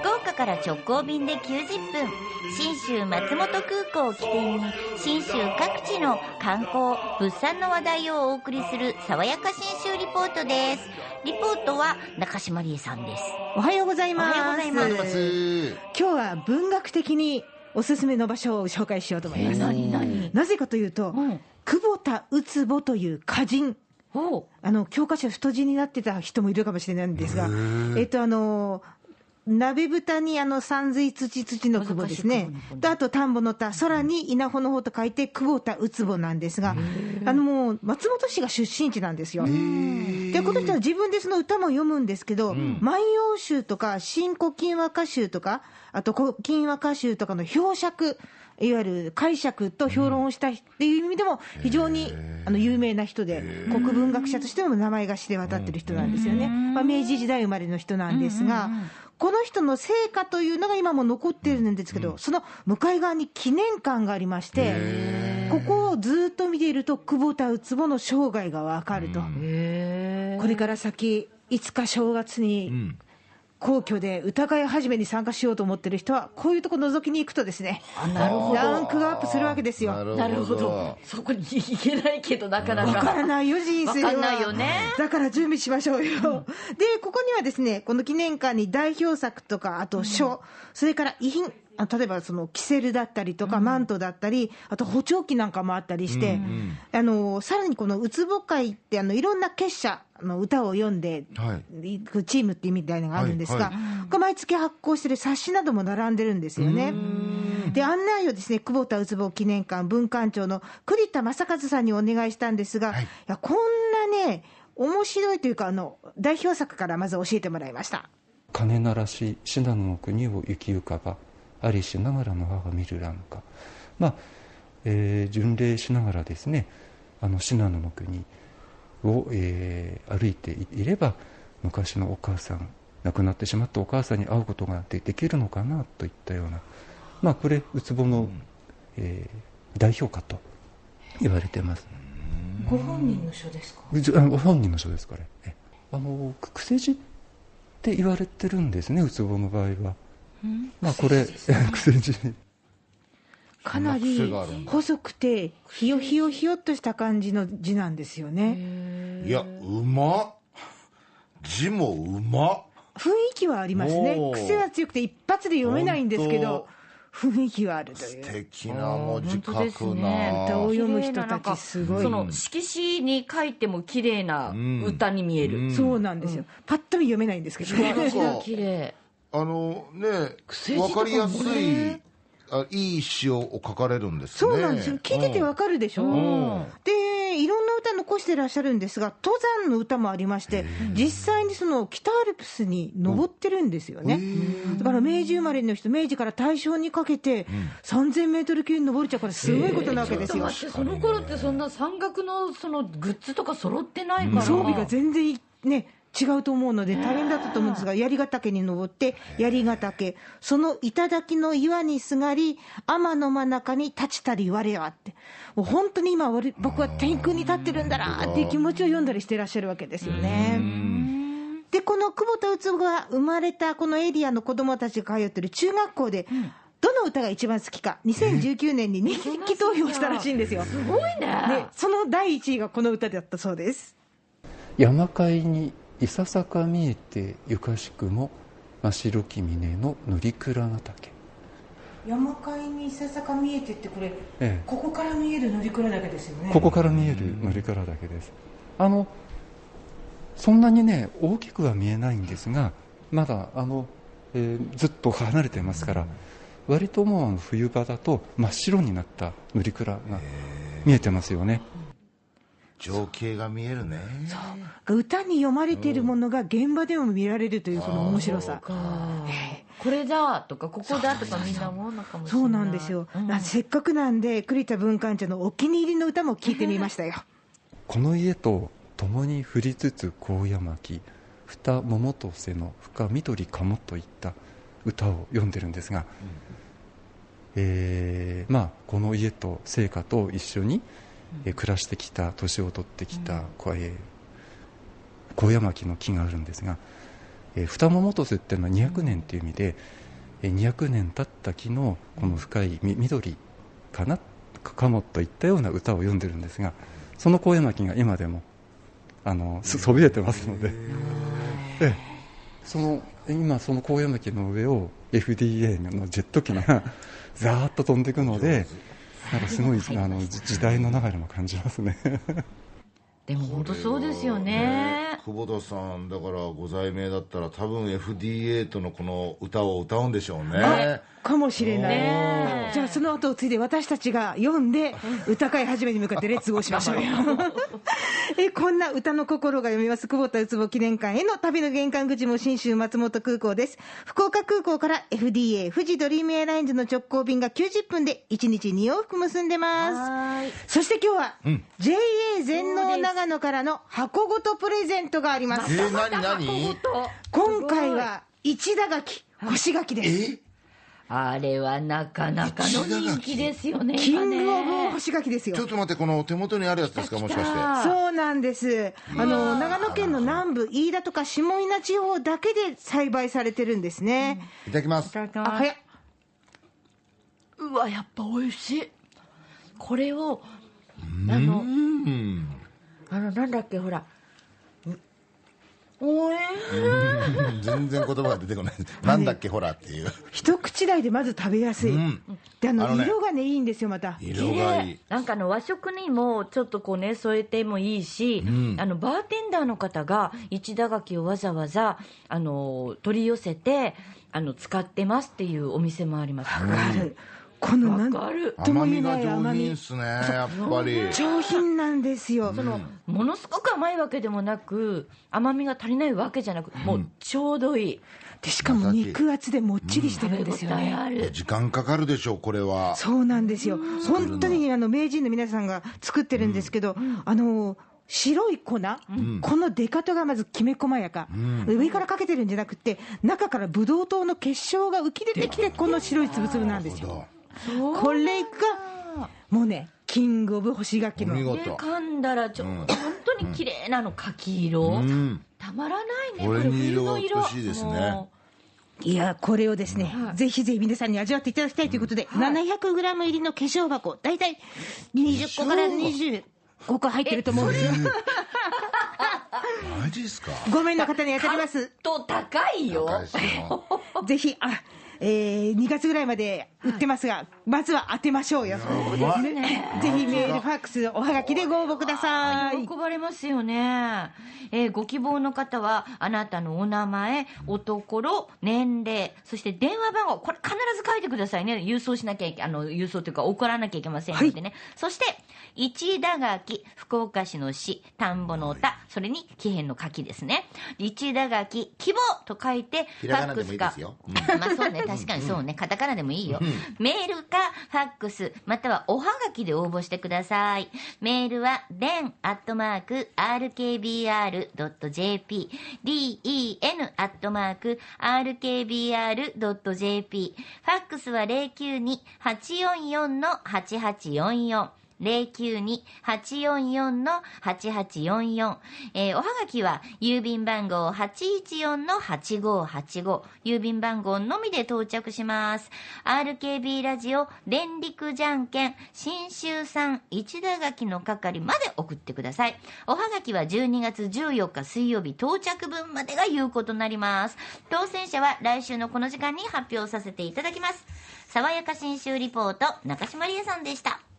福岡から直行便で90分信州松本空港を起点に信州各地の観光物産の話題をお送りする爽やか信州リポートです。リポートは中島理恵さんです。おはようございます。おはようございます。今日は文学的におすすめの場所を紹介しようと思います。何何？なぜかというと、うん。久保田ウツボという歌人。あの教科書太字になってた人もいるかもしれないんですが、えっとあの鍋蓋にあの山水土土の久保ですね。とあと田んぼの田、空に稲穂の方と書いて久保田ウツボなんですが、あのもう松本市が出身地なんですよ。でこの人は自分でその歌も読むんですけど、万葉集とか新古今和歌集とか、あと古今和歌集とかの表釈、いわゆる解釈と評論をしたっていう意味でも、非常にあの有名な人で、国文学者としても名前が知れ渡ってる人なんですよね。まあ、明治時代生まれの人なんですが、この人の成果というのが今も残ってるんですけど、その向かい側に記念館がありまして、ここをずっと見ていると、久保田ウツボの生涯がわかると。これから先、いつか正月に皇居で歌会始めに参加しようと思ってる人は、こういうとこ覗きに行くとですね、なるほど。ランクがアップするわけですよ。なるほど。そこに行けないけどなかなか。わからないよ、人生は。わかんないよね。だから準備しましょうよ。で、ここにはですね、この記念館に代表作とか、あと書、それから遺品、あ例えばそのキセルだったりとか、マントだったり、あと補聴器なんかもあったりして、あのさらにこのウツボ会ってあの、いろんな結社の歌を読んで、い。くチームっていうみたいなのがあるんですが、毎月発行してる冊子なども並んでるんですよね。で案内をですね久保田ウツボ記念館文館長の栗田正和さんにお願いしたんですが、い、やこんなね面白いというかあの代表作からまず教えてもらいました。鐘鳴らし信濃の国を行きゆかばありしながらの母見る欄か。まあ、えー巡礼しながらですねあの信濃の国を、えー歩いていれば昔のお母さん亡くなってしまったお母さんに会うことがでできるのかなといったようなまあこれウツボの、えー代表歌と言われてます。ご本人の書ですか？うちあのご本人の書ですこれ。えあのく癖字って言われてるんですねウツボの場合は、まあこれ 癖字かなり細くてひよひよひよっとした感じの字なんですよね。いやうまっ。字もうまっ。雰囲気はありますね。癖は強くて一発で読めないんですけど雰囲気はあると素いう。敵な文字書本当ですくねな歌を読む人たちすごい。その色紙に書いても綺麗な歌に見える、そうなんですよ、パッと見読めないんですけど 綺麗あのねわかりやすいあいい詩を書かれるんですね。そうなんですよ、聞いててわかるでしょ、ん。でいろんな歌残してらっしゃるんですが、登山の歌もありまして、実際にその北アルプスに登ってるんですよね、だから明治生まれの人、明治から大正にかけて、3000メートル級に登れちゃうから、すごいことなわけですよ。待ってその頃ってそんな山岳のそのグッズとか揃ってないから、装備が全然ね、違うと思うので、大変だったと思うんですが、槍ヶ岳に登って、槍ヶ岳、その頂の岩にすがり、天の真中に立ちたり我はって、もう本当に今、俺僕は天空に立ってるんだなっていう気持ちを読んだりしてらっしゃるわけですよね。で、この久保田ウが生まれたこのエリアの子供たちが通ってる中学校で、どの歌が一番好きか、2019年に人気投票したらしいんですよ。すごいね。で、その第1位がこの歌だったそうです。山海にいささか見えてゆかしくも真白き峰の塗り倉ヶ岳。山海にいささか見えてってこれ、ええ。ここから見える乗鞍岳ですよね。ここから見える乗り倉岳です。あのそんなにね大きくは見えないんですがまだあの、えーずっと離れてますから割ともう冬場だと真っ白になった乗り倉が見えてますよね情景が見えるね。歌に読まれているものが現場でも見られるというこの面白さ。これだとかここだとかみんな思うのかもしれない。そうなんですよ、うん。あせっかくなんで栗田文館長のお気に入りの歌も聞いてみましたよ。この家と共に降りつつ高山木二桃と瀬の深緑かもといった歌を読んでるんですが、えーまあ、この家と聖火と一緒に、えー暮らしてきた年を取ってきた、こうえー高山木の木があるんですがえー二ももとせっていうのは200年という意味で、えー200年経った木のこの深いみ緑かなかもといったような歌を読んでるんですがその高野巻が今でもあのそそびえてますので、ええ。その今その高野巻の上を FDA のジェット機が ザーッと飛んでいくのでなんかすごいあの時時代の流れも感じますね。でも本当そうですよね。久保田さんだからご在名だったら多分 FDA とのこの歌を歌うんでしょうね。かもしれない、じゃあその後を継いで私たちが読んで歌会始めに向かってレッツゴーしましょうよ。えこんな歌の心が読みます。久保田ウツボ記念館への旅の玄関口も信州松本空港です。福岡空港から FDA 富士ドリームエアラインズの直行便が90分で1日2往復結んでます。そして今日は、JA 全農長野からの箱ごとプレゼントがあります。えー、何何？今回は一田柿干し柿です。え？あれはなかなかの人気ですよね。キングオブ干し柿ですよ。ちょっと待ってこの手元にあるやつですかもしかして。あそうなんです。あの、長野県の南部、飯田とか下伊那地方だけで栽培されてるんですね。いただきます。あ、いただきます。早っ。うわ、やっぱ美味しい。これを、あの、うんあの、なんだっけ、ほら。おえ全然言葉が出てこないなんだっけほらっていう一口大でまず食べやすい。うんで、あの、あのね色がね、いいんですよ、また。色がいいなんかあの和食にもちょっとこうね添えてもいいし、んあのバーテンダーの方が一打柿をわざわざあの取り寄せてあの使ってますっていうお店もあります。わかる。このなんとも甘みが言えない甘上品みっ。すねやっぱり。上品なんですよ。そのものすごく甘いわけでもなく甘みが足りないわけじゃなくもうちょうどいい。で、しかも肉厚でもっちりしてるんですよね。時間かかるでしょうこれは。そうなんですよ。本当にあの名人の皆さんが作ってるんですけど、あの白い粉、この出方がまずきめ細やか、上からかけてるんじゃなくて、中からブドウ糖の結晶が浮き出てきて、この白いつぶつぶなんですよ。これがもうね、キングオブ干し柿の。噛んだらちょ、本当に綺麗なの柿色、うん。たまらないねこれに冬の色しいですね。もいや、これをですね、ぜひぜひ皆さんに味わっていただきたいということで、700グラム入りの化粧箱、大体20個から25個入ってると思うんですよ。マジっすか？5名の方に当たります。うと高いよ。高いっすよ。ぜひ、あ、えー、2月ぐらいまで売ってますが、まずは当てましょうよ。うまい。ねぜひメール、ファックス、おはがきでご応募ください。喜ばれますよね、えーご希望の方はあなたのお名前おところ年齢そして電話番号これ必ず書いてくださいね。郵送しなきゃいけあの郵送というか送らなきゃいけませんのでね、そして一打垣福岡市の市田んぼの歌それに木偏の柿ですね。一打垣希望と書いてひらがなでもいいですよ。うん。まあそうね、確かにそうね、カタカナでもいいよ。メールかファックス、またはおはがきで応募してください。メールは、den アットマーク rkbr.jp、den アットマーク rkbr.jp、ファックスは092-844-8844。092-844-8844。えおはがきは、郵便番号814-8585。郵便番号のみで到着します。RKB ラジオ、電力じゃんけん、新州産一田垣の係まで送ってください。おはがきは12月14日水曜日到着分までが有効となります。当選者は来週のこの時間に発表させていただきます。爽やか新州リポート、中島理恵さんでした。